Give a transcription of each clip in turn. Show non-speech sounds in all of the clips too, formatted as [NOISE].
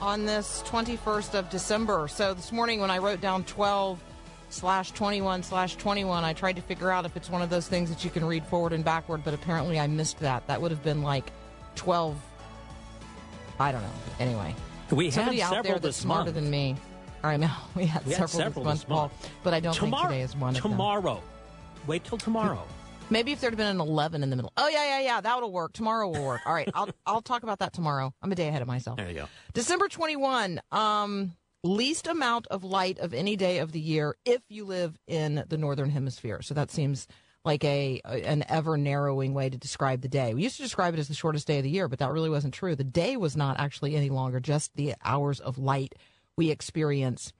On this 21st of December. So this morning when I wrote down 12 slash 21 slash 21, I tried to figure out if it's one of those things that you can read forward and backward, but apparently I missed that. That would have been like 12. I don't know. Anyway, we somebody had out there that's smarter month. than me. I know [LAUGHS] we had, we several, had several this month, month. but I don't tomorrow, think today is one. Tomorrow, wait till tomorrow. Maybe if there'd been an 11 in the middle. Oh, yeah, yeah, yeah. That'll work. Tomorrow will work. All right. I'll, [LAUGHS] I'll talk about that tomorrow. I'm a day ahead of myself. There you go. December 21. Um, least amount of light of any day of the year if you live in the northern hemisphere. So that seems like a an ever narrowing way to describe the day. We used to describe it as the shortest day of the year, but that really wasn't true. The day was not actually any longer, just the hours of light we experience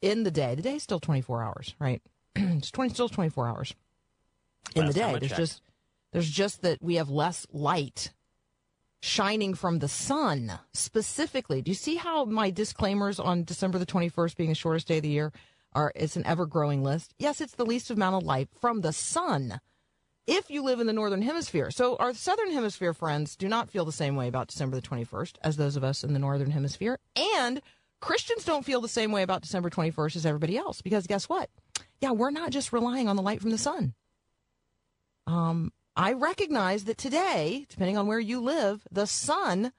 in the day. The day is still 24 hours, right? [CLEARS THROAT] it's 20 still 24 hours in Last the day. There's checked. just there's just that we have less light shining from the sun specifically. Do you see how my disclaimers on December the 21st being the shortest day of the year are it's an ever growing list? Yes, it's the least amount of light from the sun. If you live in the northern hemisphere. So our southern hemisphere friends do not feel the same way about December the 21st as those of us in the northern hemisphere and Christians don't feel the same way about December 21st as everybody else because guess what? Yeah, we're not just relying on the light from the sun. Um, I recognize that today, depending on where you live, the sun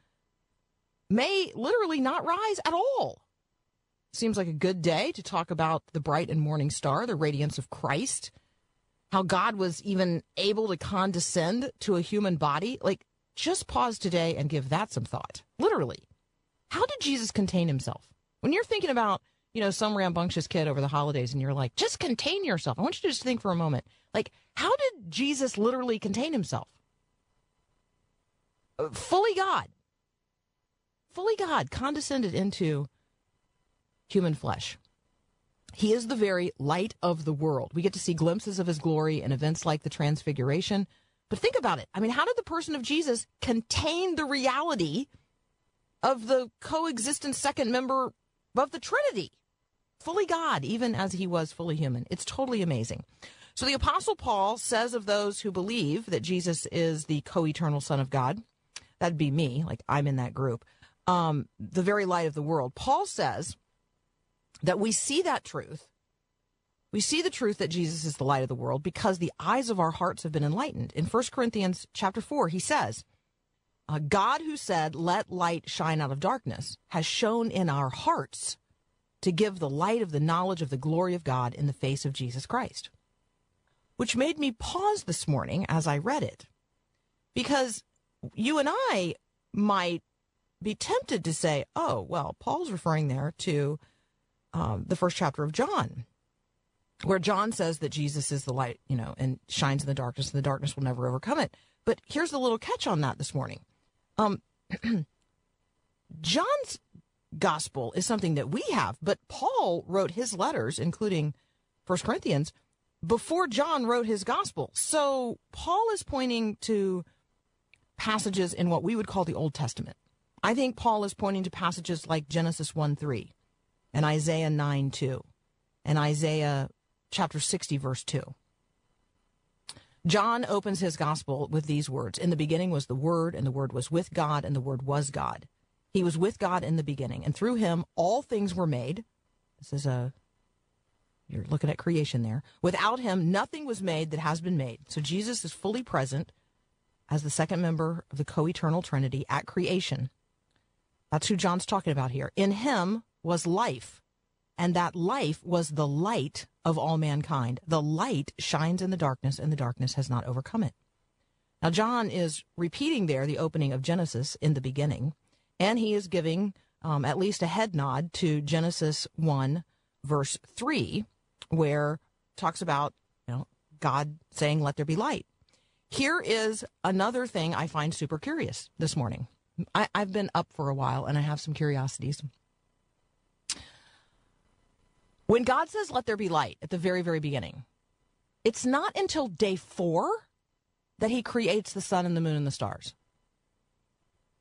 may literally not rise at all. Seems like a good day to talk about the bright and morning star, the radiance of Christ, how God was even able to condescend to a human body. Like, just pause today and give that some thought. Literally. How did Jesus contain himself? When you're thinking about, you know, some rambunctious kid over the holidays and you're like, just contain yourself. I want you to just think for a moment. Like, how did Jesus literally contain himself? Uh, fully God. Fully God condescended into human flesh. He is the very light of the world. We get to see glimpses of his glory in events like the Transfiguration. But think about it. I mean, how did the person of Jesus contain the reality of the coexistent second member of the Trinity? Fully God, even as he was fully human. It's totally amazing. So the Apostle Paul says of those who believe that Jesus is the co eternal Son of God, that'd be me, like I'm in that group, um, the very light of the world. Paul says that we see that truth. We see the truth that Jesus is the light of the world because the eyes of our hearts have been enlightened. In 1 Corinthians chapter 4, he says, uh, God who said, Let light shine out of darkness, has shone in our hearts to give the light of the knowledge of the glory of God in the face of Jesus Christ. Which made me pause this morning as I read it. Because you and I might be tempted to say, oh, well, Paul's referring there to um, the first chapter of John, where John says that Jesus is the light, you know, and shines in the darkness, and the darkness will never overcome it. But here's the little catch on that this morning. Um, [CLEARS THROAT] John's gospel is something that we have, but Paul wrote his letters, including First Corinthians, before John wrote his gospel. So Paul is pointing to passages in what we would call the Old Testament. I think Paul is pointing to passages like Genesis 1 3 and Isaiah 9 2 and Isaiah chapter 60, verse 2. John opens his gospel with these words In the beginning was the Word, and the Word was with God, and the Word was God. He was with God in the beginning, and through him all things were made. This is a, you're looking at creation there. Without him, nothing was made that has been made. So Jesus is fully present as the second member of the co eternal Trinity at creation. That's who John's talking about here. In him was life, and that life was the light of all mankind. The light shines in the darkness, and the darkness has not overcome it. Now, John is repeating there the opening of Genesis in the beginning, and he is giving um, at least a head nod to Genesis 1, verse 3, where talks about you know God saying, "Let there be light." Here is another thing I find super curious this morning. I, I've been up for a while and I have some curiosities. When God says, let there be light at the very, very beginning, it's not until day four that he creates the sun and the moon and the stars.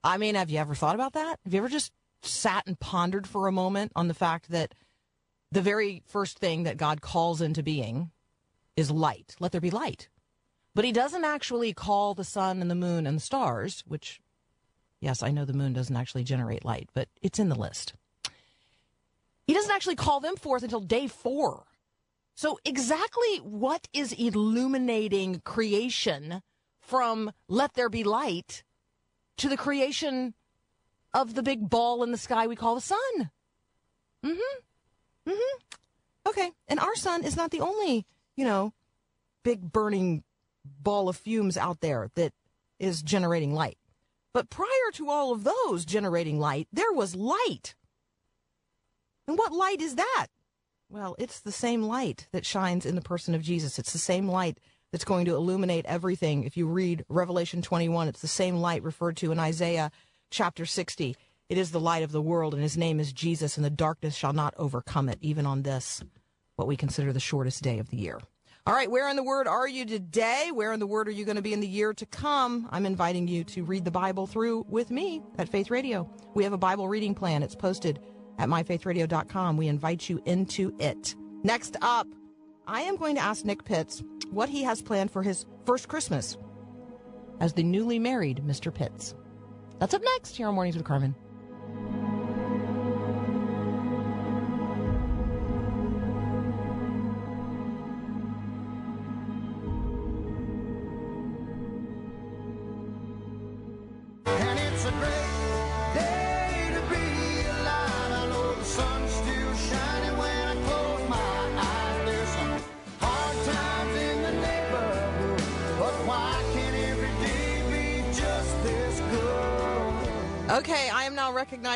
I mean, have you ever thought about that? Have you ever just sat and pondered for a moment on the fact that the very first thing that God calls into being is light? Let there be light. But he doesn't actually call the sun and the moon and the stars, which, yes, I know the moon doesn't actually generate light, but it's in the list. He doesn't actually call them forth until day four. So, exactly what is illuminating creation from let there be light to the creation of the big ball in the sky we call the sun? Mm hmm. Mm hmm. Okay. And our sun is not the only, you know, big burning ball of fumes out there that is generating light. But prior to all of those generating light, there was light. And what light is that? Well, it's the same light that shines in the person of Jesus. It's the same light that's going to illuminate everything. If you read Revelation 21, it's the same light referred to in Isaiah chapter 60. It is the light of the world, and his name is Jesus, and the darkness shall not overcome it, even on this, what we consider the shortest day of the year. All right, where in the Word are you today? Where in the Word are you going to be in the year to come? I'm inviting you to read the Bible through with me at Faith Radio. We have a Bible reading plan. It's posted at myfaithradio.com. We invite you into it. Next up, I am going to ask Nick Pitts what he has planned for his first Christmas as the newly married Mr. Pitts. That's up next here on Mornings with Carmen.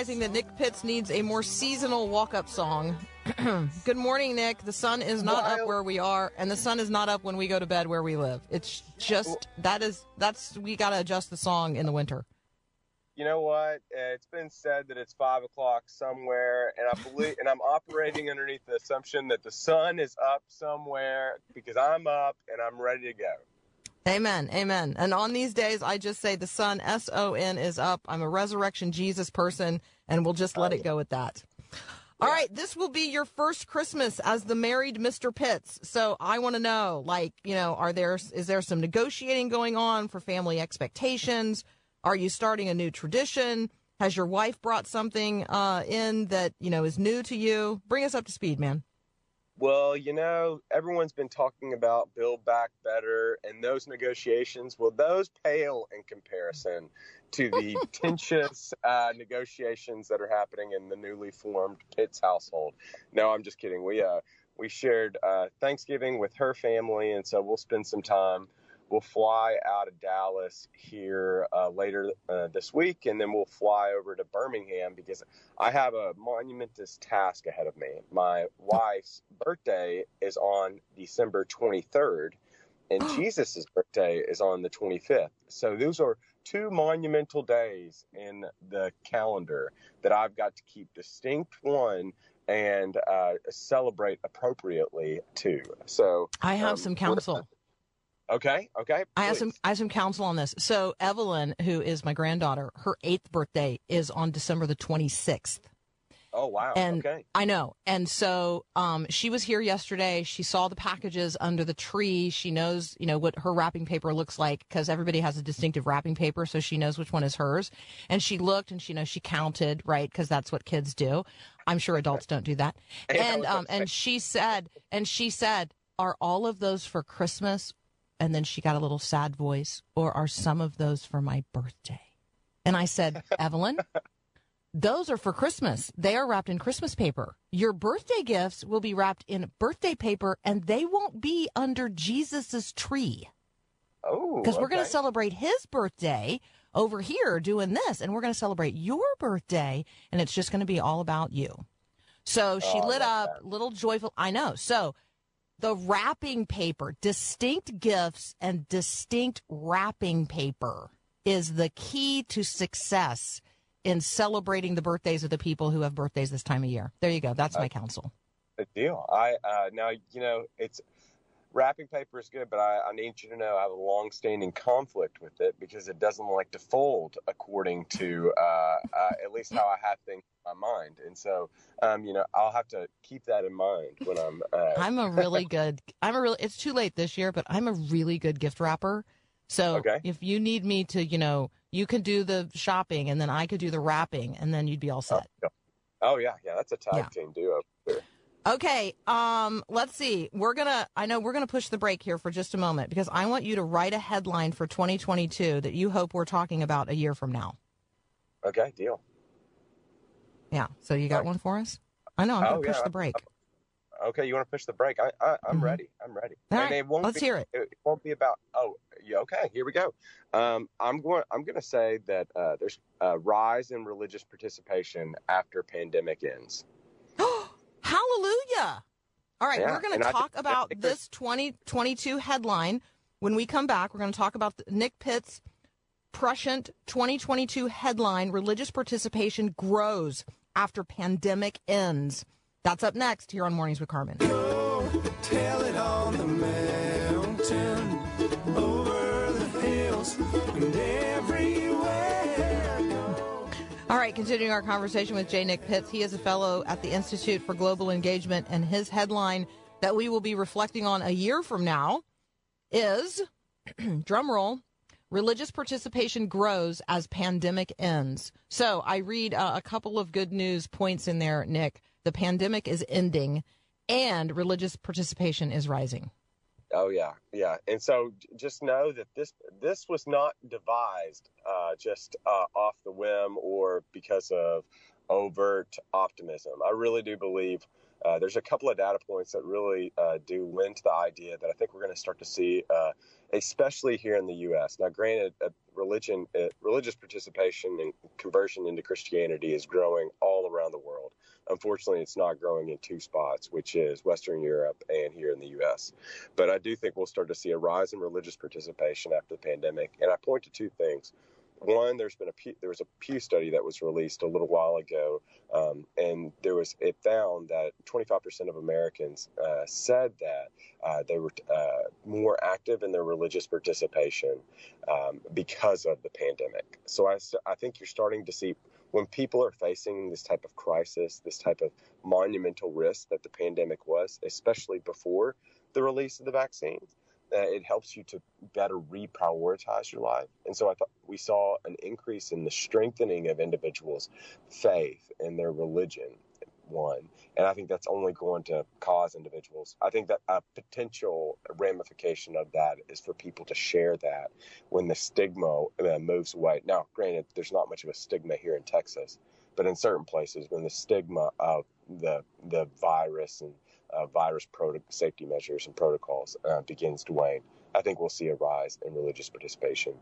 That Nick Pitts needs a more seasonal walk up song. [CLEARS THROAT] Good morning, Nick. The sun is not up where we are, and the sun is not up when we go to bed where we live. It's just that is that's we got to adjust the song in the winter. You know what? Uh, it's been said that it's five o'clock somewhere, and I believe, and I'm operating underneath the assumption that the sun is up somewhere because I'm up and I'm ready to go. Amen. Amen. And on these days, I just say the sun, S O N, is up. I'm a resurrection Jesus person, and we'll just let it go at that. All right, this will be your first Christmas as the married Mr. Pitts. So I want to know, like, you know, are there is there some negotiating going on for family expectations? Are you starting a new tradition? Has your wife brought something uh, in that you know is new to you? Bring us up to speed, man. Well, you know, everyone's been talking about Build Back Better and those negotiations. Well, those pale in comparison to the contentious uh, negotiations that are happening in the newly formed Pitts household. No, I'm just kidding. We uh, we shared uh, Thanksgiving with her family, and so we'll spend some time we'll fly out of Dallas here uh, later uh, this week, and then we'll fly over to Birmingham because I have a monumentous task ahead of me. My wife's birthday is on December 23rd, and [GASPS] Jesus' birthday is on the 25th. So those are two monumental days in the calendar that I've got to keep distinct one and uh, celebrate appropriately too. So I have um, some counsel. Okay. Okay. I have some I have some counsel on this. So Evelyn, who is my granddaughter, her eighth birthday is on December the twenty sixth. Oh wow. And okay. I know. And so um, she was here yesterday. She saw the packages under the tree. She knows, you know, what her wrapping paper looks like because everybody has a distinctive wrapping paper, so she knows which one is hers. And she looked and she knows she counted, right? Because that's what kids do. I'm sure adults don't do that. [LAUGHS] And um, and she said, and she said, are all of those for Christmas and then she got a little sad voice, or are some of those for my birthday? And I said, [LAUGHS] Evelyn, those are for Christmas. They are wrapped in Christmas paper. Your birthday gifts will be wrapped in birthday paper and they won't be under Jesus's tree. Oh, because we're going to celebrate his birthday over here doing this, and we're going to celebrate your birthday, and it's just going to be all about you. So she Oh, lit up, little joyful. I know. So the wrapping paper, distinct gifts and distinct wrapping paper is the key to success in celebrating the birthdays of the people who have birthdays this time of year. There you go. That's my counsel. Good deal. I uh, now you know it's wrapping paper is good, but I, I need you to know I have a long-standing conflict with it because it doesn't like to fold according to uh, uh, at least how I have things in my mind, and so um, you know I'll have to keep that in mind when I'm. Uh, [LAUGHS] I'm a really good. I'm a really. It's too late this year, but I'm a really good gift wrapper. So Okay. if you need me to, you know, you can do the shopping, and then I could do the wrapping, and then you'd be all set. oh yeah, yeah, that's a tag Yeah. team duo. Okay. Um. Let's see. We're gonna. I know we're gonna push the break here for just a moment because I want you to write a headline for 2022 that you hope we're talking about a year from now. Okay, deal. Yeah. So you got one for us? I know. I'm Oh, gonna push yeah. the break. Okay, you want to push the break? I, I I'm Mhm. ready. I'm ready. All And right, it won't let's be, hear it. It won't be about. Oh, yeah, okay. Here we go. Um, I'm going. I'm going to say that uh, there's a rise in religious participation after pandemic ends. [GASPS] Hallelujah. All right, Yeah, we're going to talk think- about this 2022 headline. When we come back, we're going to talk about the- Nick Pitt's prescient 2022 headline Religious participation grows after pandemic ends. That's up next here on Mornings with Carmen. Tell it on the mountain, over the hills, and everywhere. All right, continuing our conversation with J. Nick Pitts. He is a fellow at the Institute for Global Engagement, and his headline that we will be reflecting on a year from now is [CLEARS THROAT] drum roll religious participation grows as pandemic ends. So I read uh, a couple of good news points in there, Nick. The pandemic is ending and religious participation is rising. Oh yeah, yeah. And so just know that this this was not devised uh, just uh, off the whim or because of overt optimism. I really do believe uh, there's a couple of data points that really uh, do lend to the idea that I think we're going to start to see, uh, especially here in the U.S. Now, granted, uh, religion, religious participation and conversion into Christianity is growing all around the world. Unfortunately, it's not growing in two spots, which is Western Europe and here in the U.S. But I do think we'll start to see a rise in religious participation after the pandemic. And I point to two things. One, there's been a Pew, there was a Pew study that was released a little while ago, um, and there was it found that 25% of Americans uh, said that uh, they were uh, more active in their religious participation um, because of the pandemic. So I, I think you're starting to see when people are facing this type of crisis, this type of monumental risk that the pandemic was, especially before the release of the vaccines, it helps you to better reprioritize your life. And so I thought we saw an increase in the strengthening of individuals' faith in their religion. One, and I think that's only going to cause individuals. I think that a potential ramification of that is for people to share that when the stigma uh, moves away. Now, granted, there's not much of a stigma here in Texas, but in certain places, when the stigma of the the virus and uh, virus proto- safety measures and protocols uh, begins to wane, I think we'll see a rise in religious participation.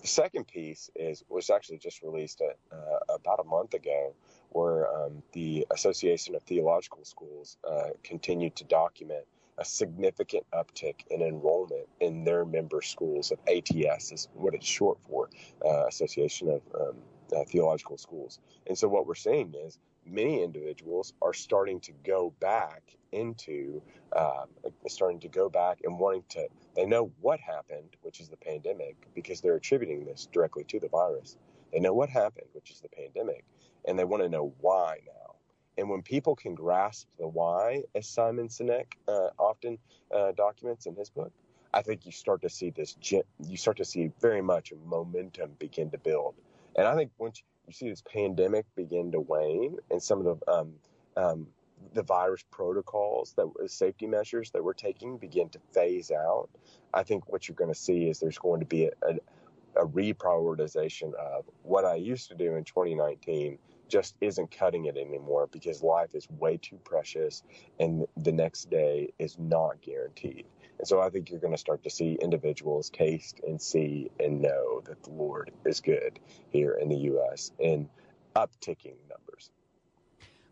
The second piece is was actually just released uh, uh, about a month ago, where um, the Association of Theological Schools uh, continued to document a significant uptick in enrollment in their member schools of ATS is what it's short for, uh, Association of um, uh, Theological Schools. And so what we're seeing is many individuals are starting to go back into um, starting to go back and wanting to they know what happened which is the pandemic because they're attributing this directly to the virus. They know what happened which is the pandemic and they want to know why now. And when people can grasp the why as simon sinek uh, often uh, documents in his book i think you start to see this you start to see very much momentum begin to build. And i think once you see this pandemic begin to wane and some of the um, um, the virus protocols that uh, safety measures that we're taking begin to phase out, I think what you're going to see is there's going to be a, a, a reprioritization of what I used to do in 2019 just isn't cutting it anymore because life is way too precious and the next day is not guaranteed. And so I think you're going to start to see individuals taste and see and know that the Lord is good here in the U.S. in upticking numbers.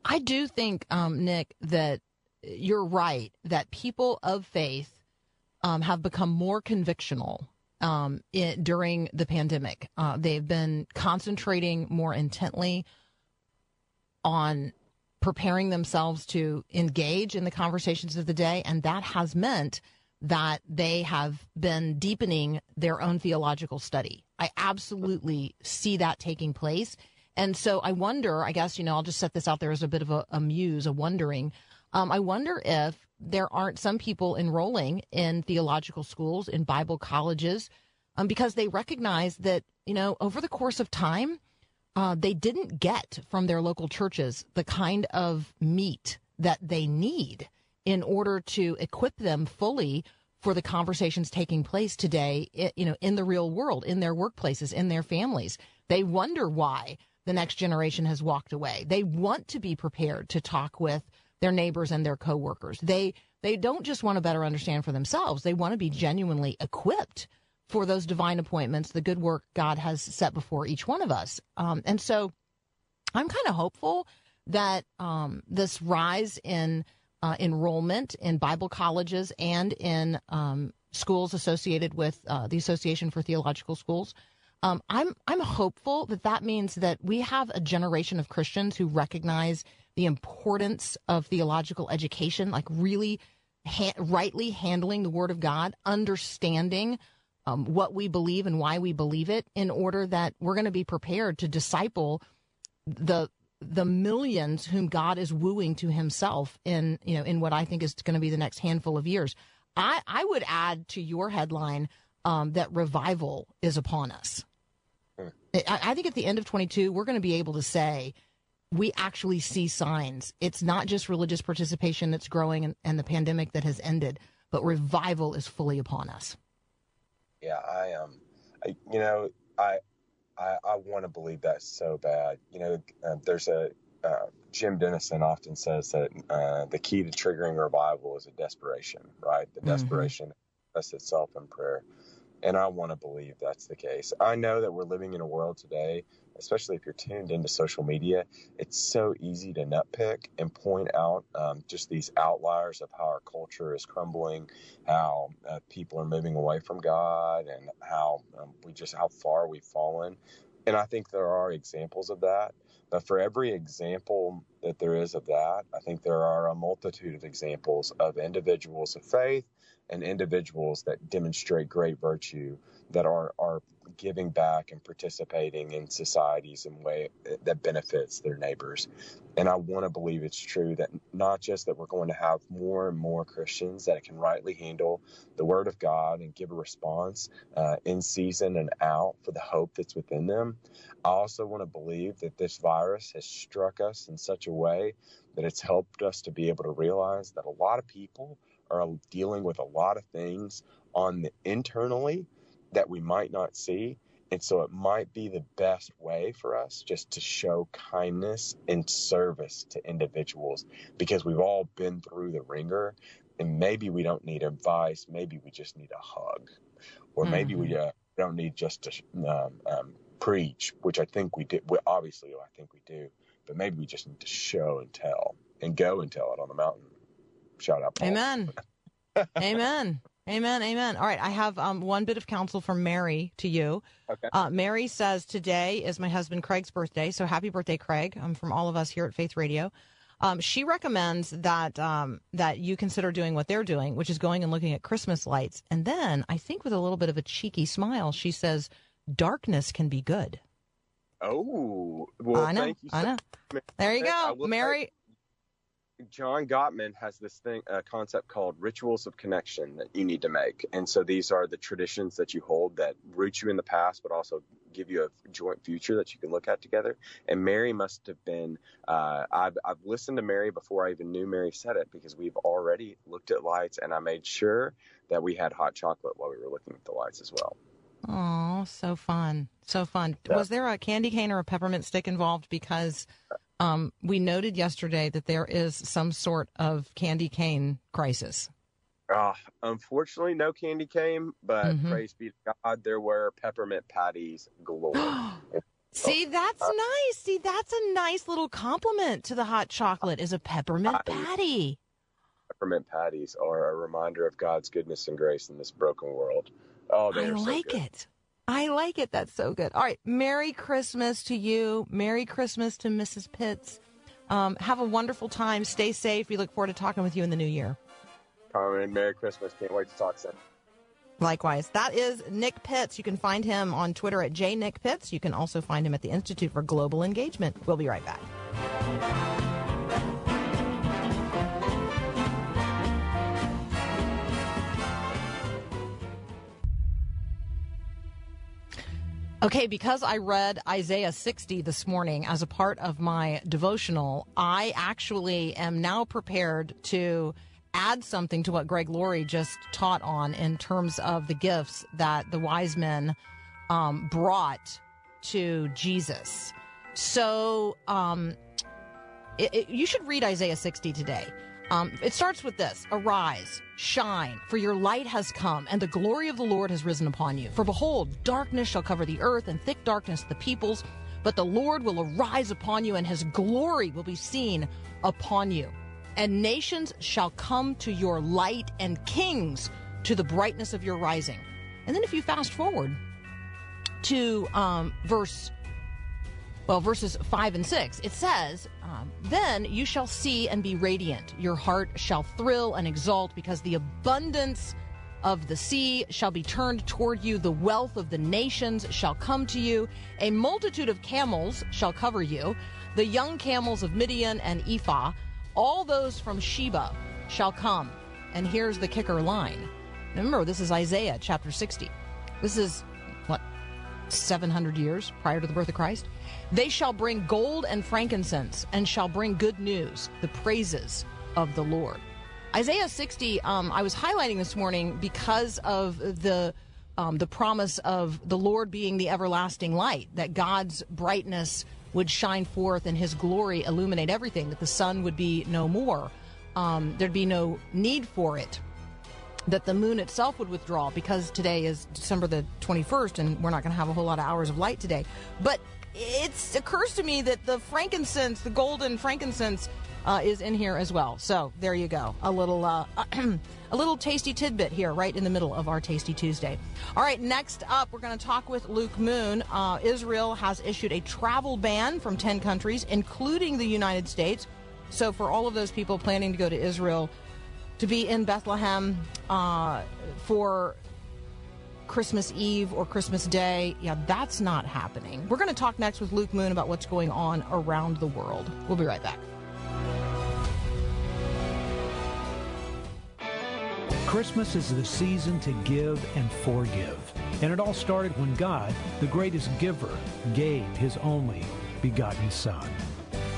I do think, um, Nick, that you're right that people of faith um, have become more convictional um, in, during the pandemic. Uh, they've been concentrating more intently on preparing themselves to engage in the conversations of the day, and that has meant that they have been deepening their own theological study. I absolutely see that taking place. And so I wonder, I guess, you know, I'll just set this out there as a bit of a, a muse, a wondering. Um, I wonder if there aren't some people enrolling in theological schools, in Bible colleges, um, because they recognize that, you know, over the course of time, uh, they didn't get from their local churches the kind of meat that they need in order to equip them fully for the conversations taking place today, you know, in the real world, in their workplaces, in their families. They wonder why the next generation has walked away. They want to be prepared to talk with their neighbors and their coworkers. They they don't just want to better understand for themselves. They want to be genuinely equipped for those divine appointments, the good work God has set before each one of us. Um, and so, I'm kind of hopeful that um, this rise in uh, enrollment in Bible colleges and in um, schools associated with uh, the Association for Theological Schools. Um, I'm I'm hopeful that that means that we have a generation of Christians who recognize the importance of theological education, like really ha- rightly handling the Word of God, understanding um, what we believe and why we believe it, in order that we're going to be prepared to disciple the the millions whom God is wooing to Himself in you know in what I think is going to be the next handful of years. I I would add to your headline um, that revival is upon us. I, think at the end of 22, we're going to be able to say we actually see signs. It's not just religious participation that's growing and, and the pandemic that has ended, but revival is fully upon us. Yeah, I um, I, you know, I I, I want to believe that so bad. You know, uh, there's a uh, Jim Denison often says that uh, the key to triggering revival is a desperation, right? The mm-hmm. desperation mm-hmm. itself in prayer. And I want to believe that's the case. I know that we're living in a world today, especially if you're tuned into social media, it's so easy to nitpick and point out um, just these outliers of how our culture is crumbling, how uh, people are moving away from God, and how um, we just how far we've fallen. And I think there are examples of that. But for every example that there is of that, I think there are a multitude of examples of individuals of faith and individuals that demonstrate great virtue that are, are giving back and participating in societies in way that benefits their neighbors. And I want to believe it's true that not just that we're going to have more and more Christians that can rightly handle the Word of God and give a response uh, in season and out for the hope that's within them. I also want to believe that this virus has struck us in such a way that it's helped us to be able to realize that a lot of people are dealing with a lot of things on the internally that we might not see. And so it might be the best way for us just to show kindness and service to individuals because we've all been through the wringer and maybe we don't need advice. Maybe we just need a hug or maybe mm-hmm. we uh, don't need just to um, um, preach, which I think we do. Well, obviously, I think we do, but maybe we just need to show and tell and go and tell it on the mountain. Shout out. Paul. Amen. [LAUGHS] Amen. Amen. Amen. All right. I have um, one bit of counsel from Mary to you. Okay. Uh, Mary says today is my husband Craig's birthday. So happy birthday, Craig. Um, from all of us here at Faith Radio. Um, she recommends that um, that you consider doing what they're doing, which is going and looking at Christmas lights. And then I think with a little bit of a cheeky smile, she says, "Darkness can be good." Oh, well, I know. I know. There you go, Mary. John Gottman has this thing, a concept called rituals of connection that you need to make. And so these are the traditions that you hold that root you in the past, but also give you a joint future that you can look at together. And Mary must have been, uh, I've, I've listened to Mary before I even knew Mary said it because we've already looked at lights and I made sure that we had hot chocolate while we were looking at the lights as well. Oh, so fun. So fun. Yeah. Was there a candy cane or a peppermint stick involved? Because um, we noted yesterday that there is some sort of candy cane crisis. Ah, unfortunately, no candy cane, but Mhm. praise be to God, there were peppermint patties galore. [GASPS] See, that's nice. See, that's a nice little complement to the hot chocolate is a peppermint Patty. patty. peppermint patties are a reminder of God's goodness and grace in this broken world. Oh, they I are so like good. it. I like it. That's so good. All right. Merry Christmas to you. Merry Christmas to Mrs. Pitts. Um, have a wonderful time. Stay safe. We look forward to talking with you in the new year. Carmen, Merry Christmas. Can't wait to talk soon. Likewise. That is Nick Pitts. You can find him on Twitter at jnickpitts. You can also find him at the Institute for Global Engagement. We'll be right back. Okay, because I read Isaiah 60 this morning as a part of my devotional, I actually am now prepared to add something to what Greg Laurie just taught on in terms of the gifts that the wise men um, brought to Jesus. So, um, it, it- you should read Isaiah 60 today. Um, it starts with this Arise, shine, for your light has come, and the glory of the Lord has risen upon you. For behold, darkness shall cover the earth, and thick darkness the peoples. But the Lord will arise upon you, and his glory will be seen upon you. And nations shall come to your light, and kings to the brightness of your rising. And then if you fast forward to um, verse well, verses 5 and 6, it says, um, Then you shall see and be radiant. Your heart shall thrill and exult because the abundance of the sea shall be turned toward you. The wealth of the nations shall come to you. A multitude of camels shall cover you. The young camels of Midian and Ephah, all those from Sheba shall come. And here's the kicker line. Remember, this is Isaiah chapter 60. This is, 700 years prior to the birth of Christ. They shall bring gold and frankincense and shall bring good news, the praises of the Lord. Isaiah 60, um, I was highlighting this morning because of the um, the promise of the Lord being the everlasting light, that God's brightness would shine forth and His glory illuminate everything, that the sun would be no more, um, there'd be no need for it that the moon itself would withdraw because today is December the 21st and we're not going to have a whole lot of hours of light today. But it occurs to me that the frankincense, the golden frankincense, uh, is in here as well. So there you go, a little uh, [CLEARS THROAT] a little tasty tidbit here, right in the middle of our Tasty Tuesday. All right, next up, we're going to talk with Luke Moon. Uh, Israel has issued a travel ban from 10 countries, including the United States. So for all of those people planning to go to Israel, to be in Bethlehem uh, for Christmas Eve or Christmas Day, yeah, that's not happening. We're going to talk next with Luke Moon about what's going on around the world. We'll be right back. Christmas is the season to give and forgive. And it all started when God, the greatest giver, gave his only begotten Son.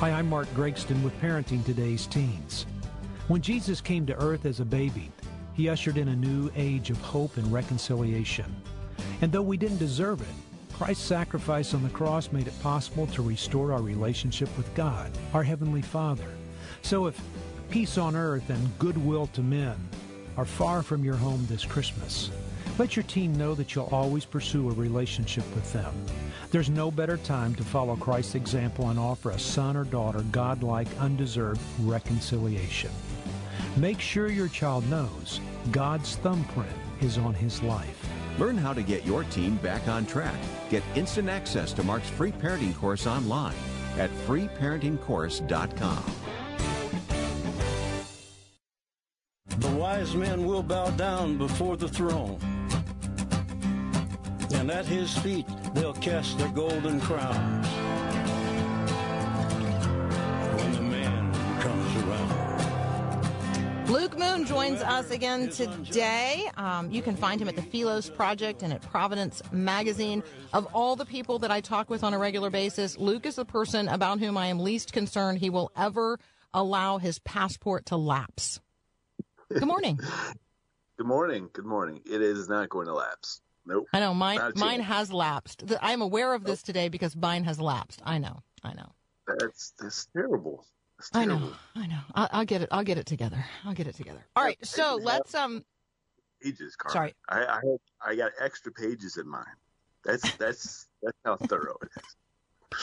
Hi, I'm Mark Gregston with Parenting Today's Teens. When Jesus came to earth as a baby, he ushered in a new age of hope and reconciliation. And though we didn't deserve it, Christ's sacrifice on the cross made it possible to restore our relationship with God, our Heavenly Father. So if peace on earth and goodwill to men are far from your home this Christmas, let your team know that you'll always pursue a relationship with them. There's no better time to follow Christ's example and offer a son or daughter godlike, undeserved reconciliation. Make sure your child knows God's thumbprint is on his life. Learn how to get your team back on track. Get instant access to Mark's free parenting course online at freeparentingcourse.com. The wise men will bow down before the throne, and at his feet they'll cast their golden crowns when the man comes around. Luke Moon joins us again today. Um, you can find him at the Philos Project and at Providence Magazine. Of all the people that I talk with on a regular basis, Luke is the person about whom I am least concerned he will ever allow his passport to lapse. Good morning. [LAUGHS] Good morning. Good morning. It is not going to lapse. Nope. I know mine. Mine has lapsed. I'm aware of this today because mine has lapsed. I know. I know. That's that's terrible. That's I know. I know. I'll, I'll get it. I'll get it together. I'll get it together. All right. So let's um. Pages, Carmen. Sorry. I I, have, I got extra pages in mine. That's that's that's how thorough it is. [LAUGHS]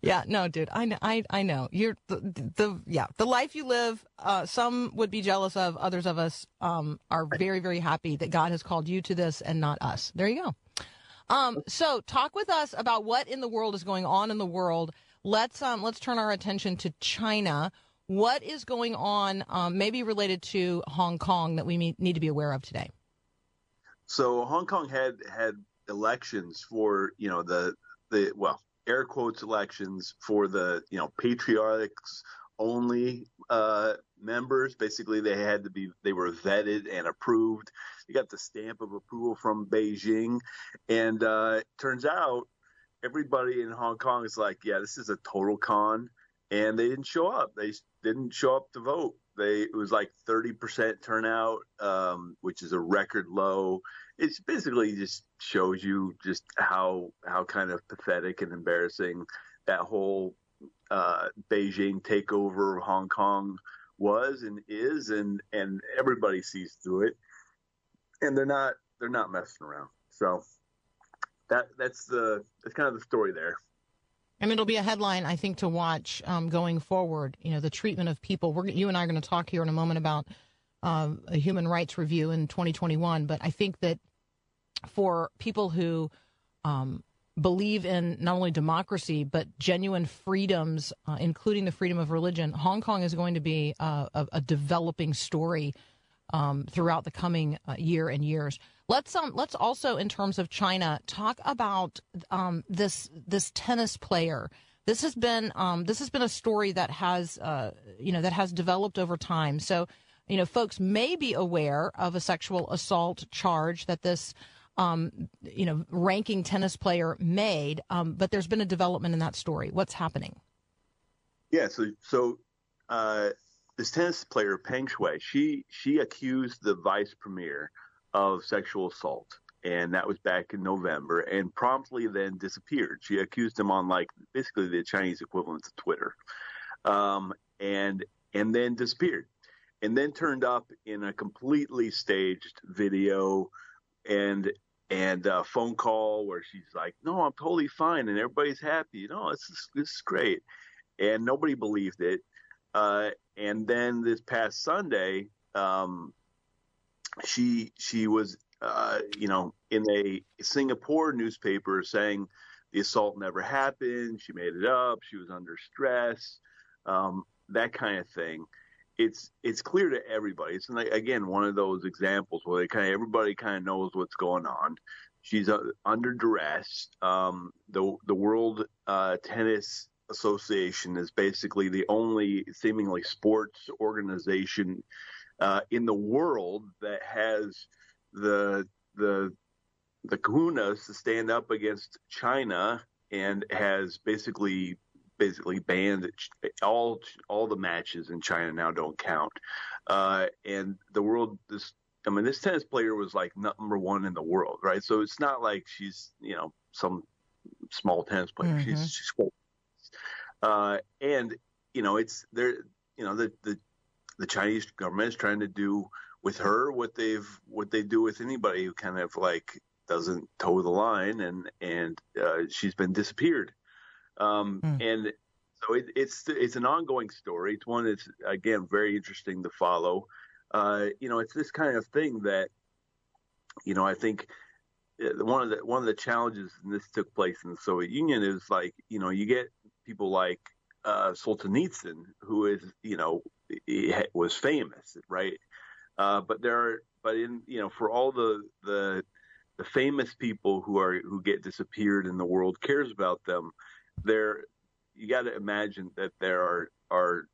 Yeah. No, dude. I know. I I know. You're the the yeah the life you live. Uh, some would be jealous of. Others of us um are very very happy that God has called you to this and not us. There you go. Um. So talk with us about what in the world is going on in the world. Let's um let's turn our attention to China. What is going on? Um, maybe related to Hong Kong that we need to be aware of today. So Hong Kong had had elections for you know the the well air quotes elections for the you know patriotics only uh, members. Basically, they had to be they were vetted and approved. You got the stamp of approval from Beijing, and uh, turns out everybody in Hong Kong is like, yeah, this is a total con, and they didn't show up. They didn't show up to vote. They it was like 30% turnout, um, which is a record low. It's basically just shows you just how how kind of pathetic and embarrassing that whole uh, Beijing takeover of Hong Kong was and is, and and everybody sees through it, and they're not they're not messing around. So that that's the that's kind of the story there. Mean, it'll be a headline, I think, to watch um, going forward. You know, the treatment of people. We're, you and I are going to talk here in a moment about uh, a human rights review in 2021. But I think that for people who um, believe in not only democracy but genuine freedoms, uh, including the freedom of religion, Hong Kong is going to be uh, a, a developing story um, throughout the coming uh, year and years. Let's um let's also in terms of China talk about um this this tennis player. This has been um this has been a story that has uh you know that has developed over time. So you know folks may be aware of a sexual assault charge that this um you know ranking tennis player made, um but there's been a development in that story. What's happening? Yeah, so so uh, this tennis player Peng Shuai, she she accused the vice premier of sexual assault, and that was back in November, and promptly then disappeared. She accused him on like basically the Chinese equivalent to Twitter, um, and and then disappeared, and then turned up in a completely staged video, and and a phone call where she's like, "No, I'm totally fine," and everybody's happy. No, this is this is great, and nobody believed it. Uh, and then this past Sunday, um, she she was uh, you know in a Singapore newspaper saying the assault never happened. She made it up. She was under stress, um, that kind of thing. It's it's clear to everybody. It's like, again one of those examples where they kind of everybody kind of knows what's going on. She's uh, under duress. Um, the the World uh, Tennis Association is basically the only seemingly sports organization uh, in the world that has the the the kahunas to stand up against China and has basically basically banned all all the matches in China now don't count. Uh, and the world this I mean this tennis player was like number one in the world, right? So it's not like she's you know some small tennis player. Mhm. She's she's. Uh, and you know it's there. You know the the the Chinese government is trying to do with her what they've what they do with anybody who kind of like doesn't toe the line and and uh, she's been disappeared um, Hmm. and so it, it's it's an ongoing story. It's one that's again very interesting to follow. Uh, you know it's this kind of thing that you know I think uh, one of the one of the challenges and this took place in the Soviet Union is like you know you get people like uh, Solzhenitsyn who is you know he was famous right? Uh, but there are but in you know for all the the the famous people who are who get disappeared and the world cares about them there you got to imagine that there are are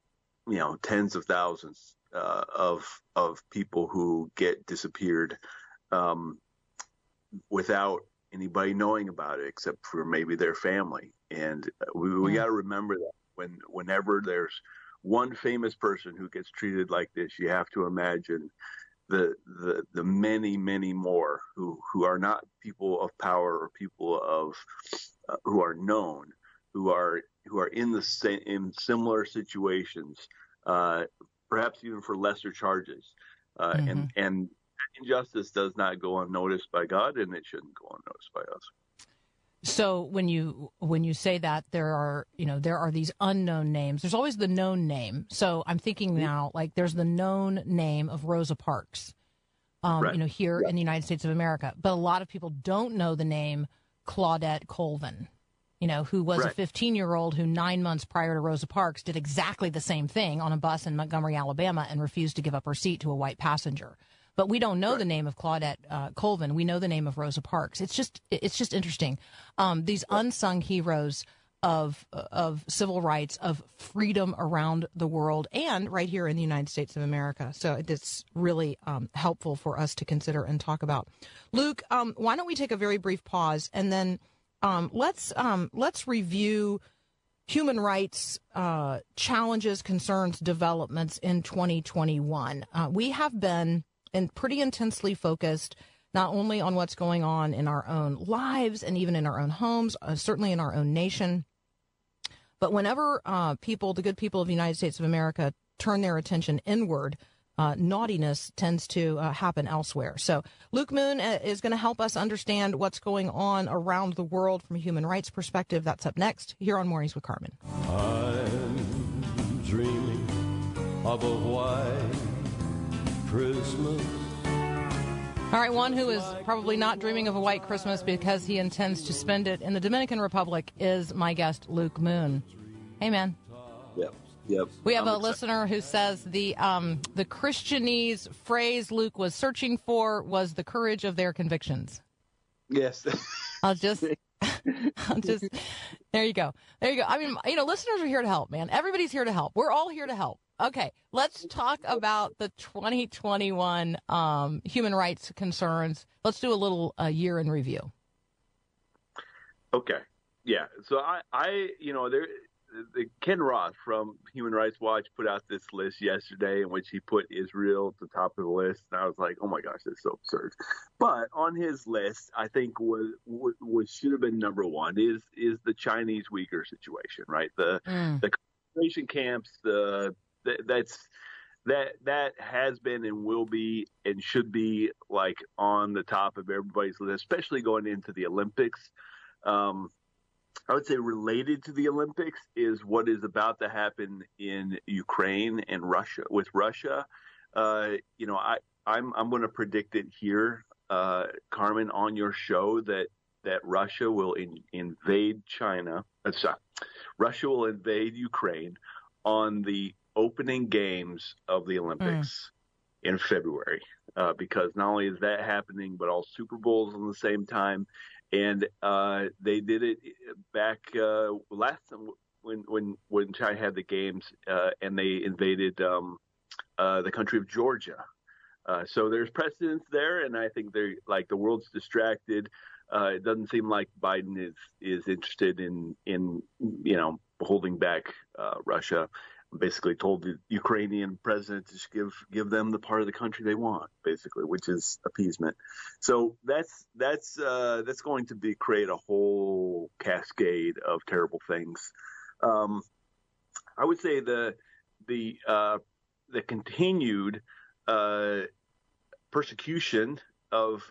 you know tens of thousands uh, of of people who get disappeared um, without anybody knowing about it except for maybe their family and we, we Mm. got to remember that when whenever there's one famous person who gets treated like this you have to imagine the the the many many more who who are not people of power or people of uh, who are known who are who are in the same in similar situations uh, perhaps even for lesser charges uh, Mm-hmm. and and injustice does not go unnoticed by God and it shouldn't go unnoticed by us So when you when you say that there are you know there are these unknown names. There's always the known name. So I'm thinking now like there's the known name of Rosa Parks, um, Right. you know here in the United States of America. But a lot of people don't know the name Claudette Colvin, you know, who was a 15 year old who nine months prior to Rosa Parks did exactly the same thing on a bus in Montgomery, Alabama, and refused to give up her seat to a white passenger. But we don't know the name of Claudette uh, Colvin. We know the name of Rosa Parks. It's just it's just interesting. Um, these unsung heroes of of civil rights, of freedom around the world, and right here in the United States of America. So it's really um, helpful for us to consider and talk about. Luke, um, why don't we take a very brief pause and then um, let's um, let's review human rights uh, challenges, concerns, developments in 2021. Uh, we have been and pretty intensely focused not only on what's going on in our own lives and even in our own homes, uh, certainly in our own nation, but whenever uh, people, the good people of the United States of America, turn their attention inward, uh, naughtiness tends to uh, happen elsewhere. So, Luke Moon uh, is going to help us understand what's going on around the world from a human rights perspective. That's up next here on Mornings with Carmen. I'm dreaming of a white Christmas. All right, one who is probably not dreaming of a white Christmas because he intends to spend it in the Dominican Republic is my guest, Luke Moon. Hey, man. yep yep We have I'm a excited. listener who says the um, the Christianese phrase Luke was searching for was the courage of their convictions. yes [LAUGHS] I'll just, [LAUGHS] I'll just, there you go. There you go. I mean, you know, listeners are here to help, man. Everybody's here to help. We're all here to help. Okay, let's talk about the 2021 um, human rights concerns. Let's do a little uh, year in review. Okay. Yeah. So I, I, you know, there, the Ken Roth from Human Rights Watch put out this list yesterday in which he put Israel at the top of the list, and I was like, oh my gosh, that's so absurd. But on his list, I think was what should have been number one is is the Chinese Uyghur situation, right? The Mm. the concentration camps, the that, that's that that has been and will be and should be like on the top of everybody's list, especially going into the Olympics. Um, I would say related to the Olympics is what is about to happen in Ukraine and Russia with Russia. Uh, you know, I I'm I'm going to predict it here, uh, Carmen, on your show that that Russia will in, invade China. Uh, sorry, Russia will invade Ukraine on the opening games of the Olympics in February. Uh, because not only is that happening, but all Super Bowls on the same time, and uh, they did it back uh, last when when when China had the games, uh, and they invaded um, uh, the country of Georgia. Uh, so there's precedence there, and I think they're like the world's distracted. Uh, it doesn't seem like Biden is is interested in in you know holding back uh, Russia. Basically, told the Ukrainian president to just give give them the part of the country they want, basically, which is appeasement. So that's that's uh, that's going to be create a whole cascade of terrible things. Um, I would say the the uh, the continued uh, persecution of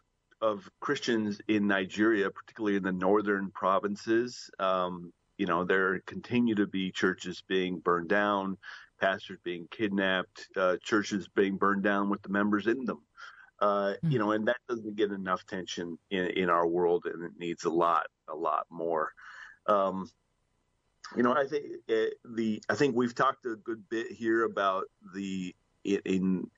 of Christians in Nigeria, particularly in the northern provinces. Um, you know, there continue to be churches being burned down, pastors being kidnapped, uh, churches being burned down with the members in them. Uh, you know, and that doesn't get enough attention in, in our world, and it needs a lot, a lot more. Um, you know, I think uh, the I think we've talked a good bit here about the in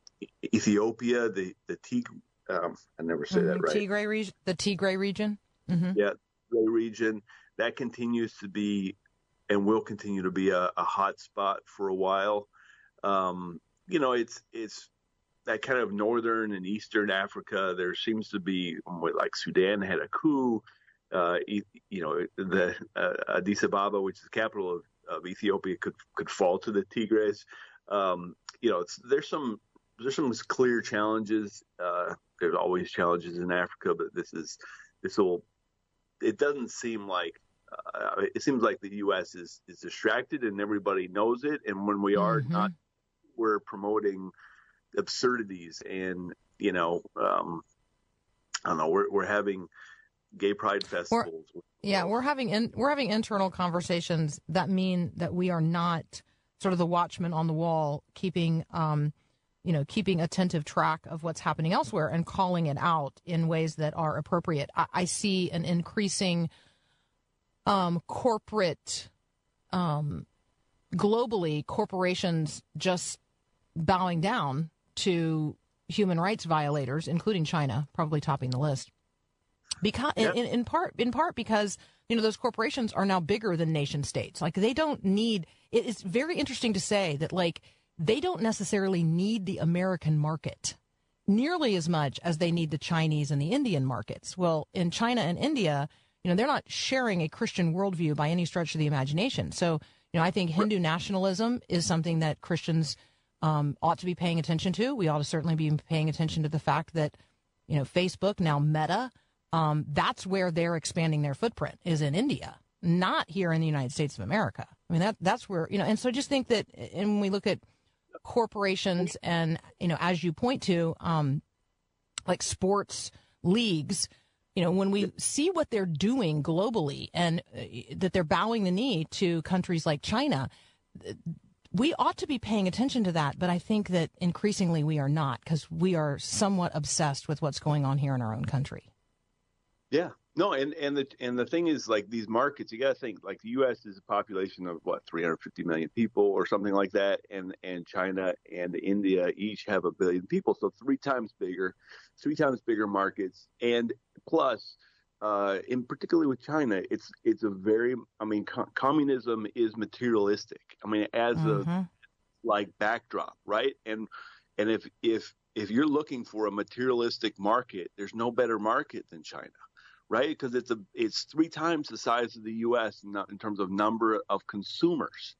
Ethiopia, the the Tig, um, I never say that Mhm. right. Tigray region, the Tigray region. hmm Yeah, the region that continues to be and will continue to be a, a hot spot for a while. Um, you know, it's it's that kind of northern and eastern Africa. There seems to be like Sudan had a coup. Uh, you know, the uh, Addis Ababa, which is the capital of, of Ethiopia, could could fall to the Tigres. Um, you know, there's some there's some clear challenges. Uh, there's always challenges in Africa, but this is this will. It doesn't seem like uh, it seems like the U.S. is is distracted and everybody knows it. And when we are Mhm. not, we're promoting absurdities and you know, um, I don't know. We're we're having gay pride festivals. Yeah, we're having in, we're having internal conversations that mean that we are not sort of the watchman on the wall, keeping um, you know, keeping attentive track of what's happening elsewhere and calling it out in ways that are appropriate. I, I see an increasing um, corporate, um, globally, corporations just bowing down to human rights violators, including China, probably topping the list. Because in, in, in part in part because you know those corporations are now bigger than nation states. Like they don't need. It, it's very interesting to say that like they don't necessarily need the American market nearly as much as they need the Chinese and the Indian markets. Well, in China and India, you know, they're not sharing a Christian worldview by any stretch of the imagination. So, you know, I think Hindu nationalism is something that Christians um, ought to be paying attention to. We ought to certainly be paying attention to the fact that, you know, Facebook, now Meta, um, that's where they're expanding their footprint is in India, not here in the United States of America. I mean, that that's where, you know, and so I just think that, and when we look at corporations and, you know, as you point to, um, like sports leagues, you know, when we see what they're doing globally and uh, that they're bowing the knee to countries like China, we ought to be paying attention to that. But I think that increasingly we are not because we are somewhat obsessed with what's going on here in our own country. Yeah. No, and and the and the thing is, like these markets, you got to think like the U.S. is a population of what 350 million people or something like that, and and China and India each have a billion people, so three times bigger, three times bigger markets, and plus, uh, in particularly with China, it's it's a very, I mean, co- communism is materialistic. I mean, as a like backdrop, right? And and if if if you're looking for a materialistic market, there's no better market than China, right? Because it's a it's three times the size of the U.S. in, in terms of number of consumers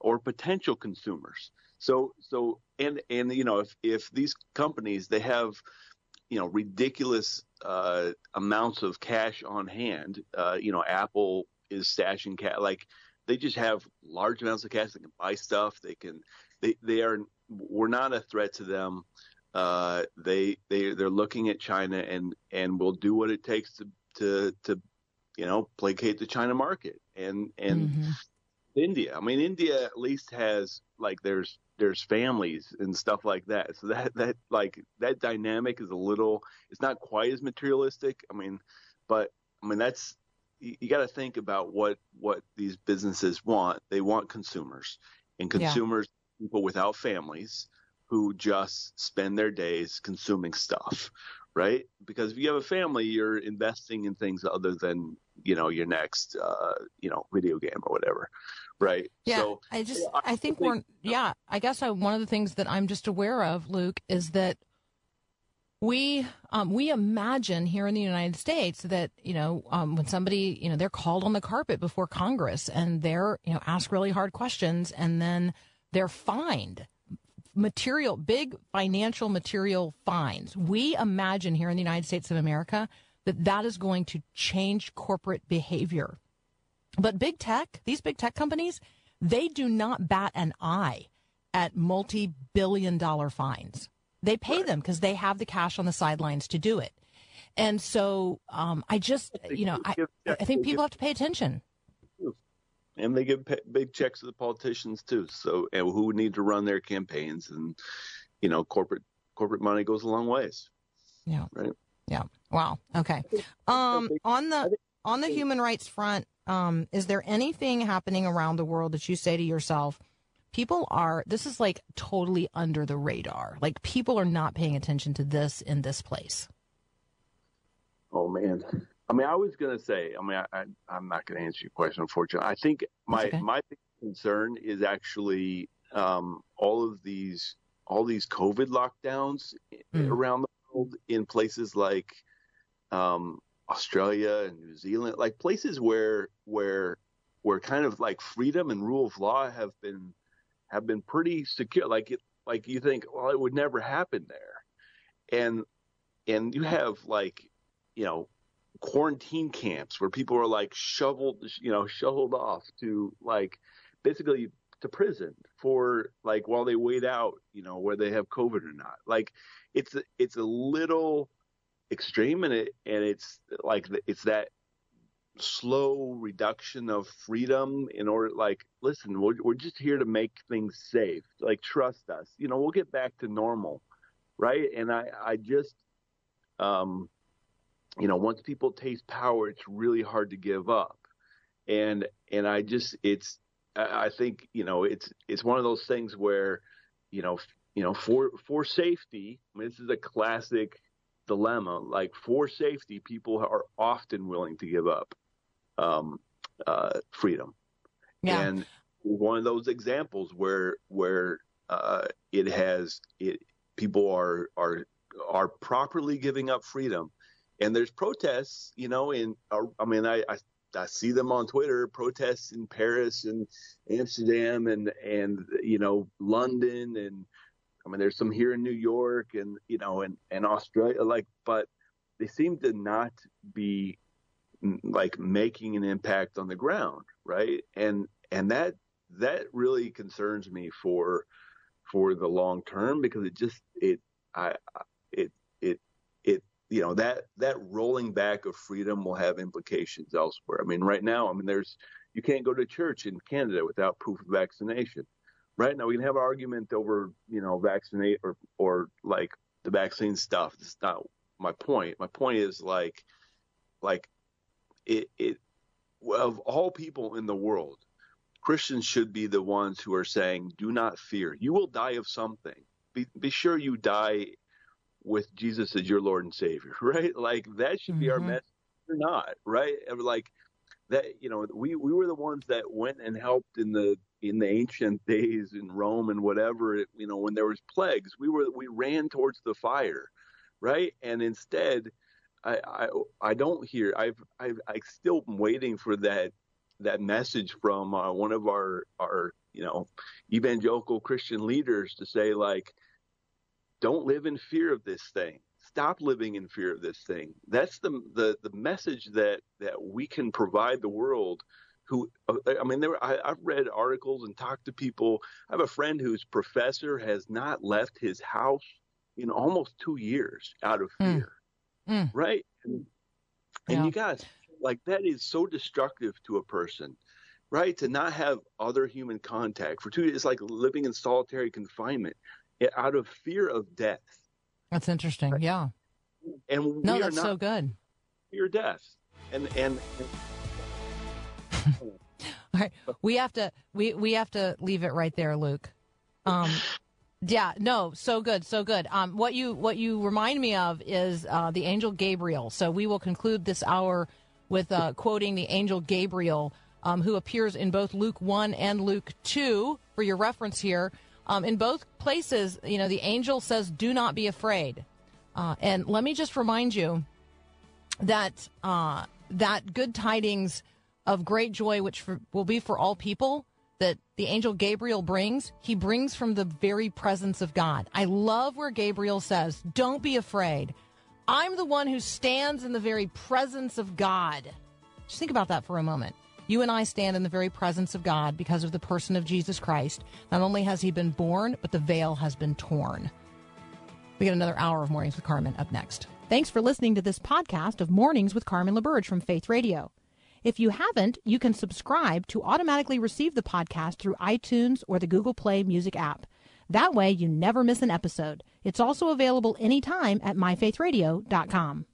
or potential consumers. So so and and you know if if these companies they have you know ridiculous uh, amounts of cash on hand, uh, you know Apple is stashing cash like they just have large amounts of cash. They can buy stuff. They can they they are we're not a threat to them. Uh, they they they're looking at China and and will do what it takes to to to you know placate the China market and and mm-hmm. India. I mean, India at least has like there's there's families and stuff like that. So that that like that dynamic is a little. It's not quite as materialistic. I mean, but I mean that's you, you got to think about what what these businesses want. They want consumers and Yeah. consumers people without families who just spend their days consuming stuff, right? Because if you have a family, you're investing in things other than you know your next uh, you know video game or whatever, right? Yeah, So I just I think we're yeah. I guess I, one of the things that I'm just aware of, Luke, is that we um, we imagine here in the United States that you know um, when somebody you know they're called on the carpet before Congress and they're you know asked really hard questions and then they're fined material big financial material fines. We imagine here in the United States of America that that is going to change corporate behavior. But big tech, these big tech companies, they do not bat an eye at multi billion dollar fines. They pay them because they have the cash on the sidelines to do it. And so um, I just, you know, I, I think people have to pay attention. And they give pe- big checks to the politicians too. So and who need to run their campaigns, and you know, corporate corporate money goes a long ways. Yeah. Right. Yeah. Wow. Okay. Um, on the on the human rights front, um, is there anything happening around the world that you say to yourself, people are this is like totally under the radar. Like people are not paying attention to this in this place. Oh man. I mean, I was gonna say. I mean, I, I I'm not gonna answer your question, unfortunately. I think my okay. my big concern is actually um, all of these all these COVID lockdowns around the world in places like um, Australia and New Zealand, like places where where where kind of like freedom and rule of law have been have been pretty secure. Like it, like you think, well, it would never happen there, and and you have like, you know, quarantine camps where people are like shoveled, you know, shoveled off to like basically to prison for like while they wait out, you know, where they have COVID or not. Like it's it's a little extreme and it and it's like it's that slow reduction of freedom in order like listen we're, we're just here to make things safe. Like trust us. You know we'll get back to normal right? And i i just um you know once people taste power it's really hard to give up and and i just it's i think you know it's it's one of those things where you know you know for for safety I mean, this is a classic dilemma like for safety people are often willing to give up um, uh, freedom. Yeah. And one of those examples where where uh, it has it people are are are properly giving up freedom, and there's protests. You know, in uh, I mean, I, I I see them on Twitter, protests in Paris and Amsterdam and and you know London and I mean there's some here in New York and you know and and Australia like but they seem to not be like making an impact on the ground, right? And and that that really concerns me for for the long term because it just it I you know that that rolling back of freedom will have implications elsewhere. I mean, right now, I mean, there's you can't go to church in Canada without proof of vaccination. Right now, we can have an argument over you know vaccinate or or like the vaccine stuff. It's not my point. My point is like like it, it of all people in the world, Christians should be the ones who are saying, "Do not fear. You will die of something. Be, be sure you die with Jesus as your Lord and Savior." [LAUGHS] Right? Like that should be mm-hmm. our message. Or not right? Like that. You know, we we were the ones that went and helped in the in the ancient [LAUGHS] days in Rome and whatever. You know, when there was plagues, we were we ran towards the fire, right? And instead I, I, I don't hear. I've, I've, I still am waiting for that, that message from uh, one of our, our, you know, evangelical Christian leaders to say like, don't live in fear of this thing. Stop living in fear of this thing. That's the, the, the message that, that we can provide the world who, I mean, there, I, I've read articles and talked to people. I have a friend whose professor has not left his house in almost two years out of hmm. fear. Mm mm. right? And, and yeah. you guys, like that is so destructive to a person, right? To not have other human contact for two, it's like living in solitary confinement out of fear of death. That's interesting. Yeah. And no, that's so good. Fear death, and and. [LAUGHS] All right, we have to we we have to leave it right there, Luke. Um, [LAUGHS] yeah, no, so good, so good. Um, what you what you remind me of is uh, the angel Gabriel. So we will conclude this hour with uh, quoting the angel Gabriel, um, who appears in both Luke one and Luke two. For your reference here, um, in both places, you know, the angel says, "Do not be afraid." Uh, and let me just remind you that uh, that good tidings of great joy, which for, will be for all people that the angel Gabriel brings, he brings from the very presence of God. I love where Gabriel says, Don't be afraid. I'm the one who stands in the very presence of God. Just think about that for a moment. You and I stand in the very presence of God because of the person of Jesus Christ. Not only has he been born, but the veil has been torn. We get another hour of Mornings with Carmen up next. Thanks for listening to this podcast of Mornings with Carmen LaBerge from Faith Radio. If you haven't, you can subscribe to automatically receive the podcast through iTunes or the Google Play Music app. That way, you never miss an episode. It's also available anytime at myfaithradio.com.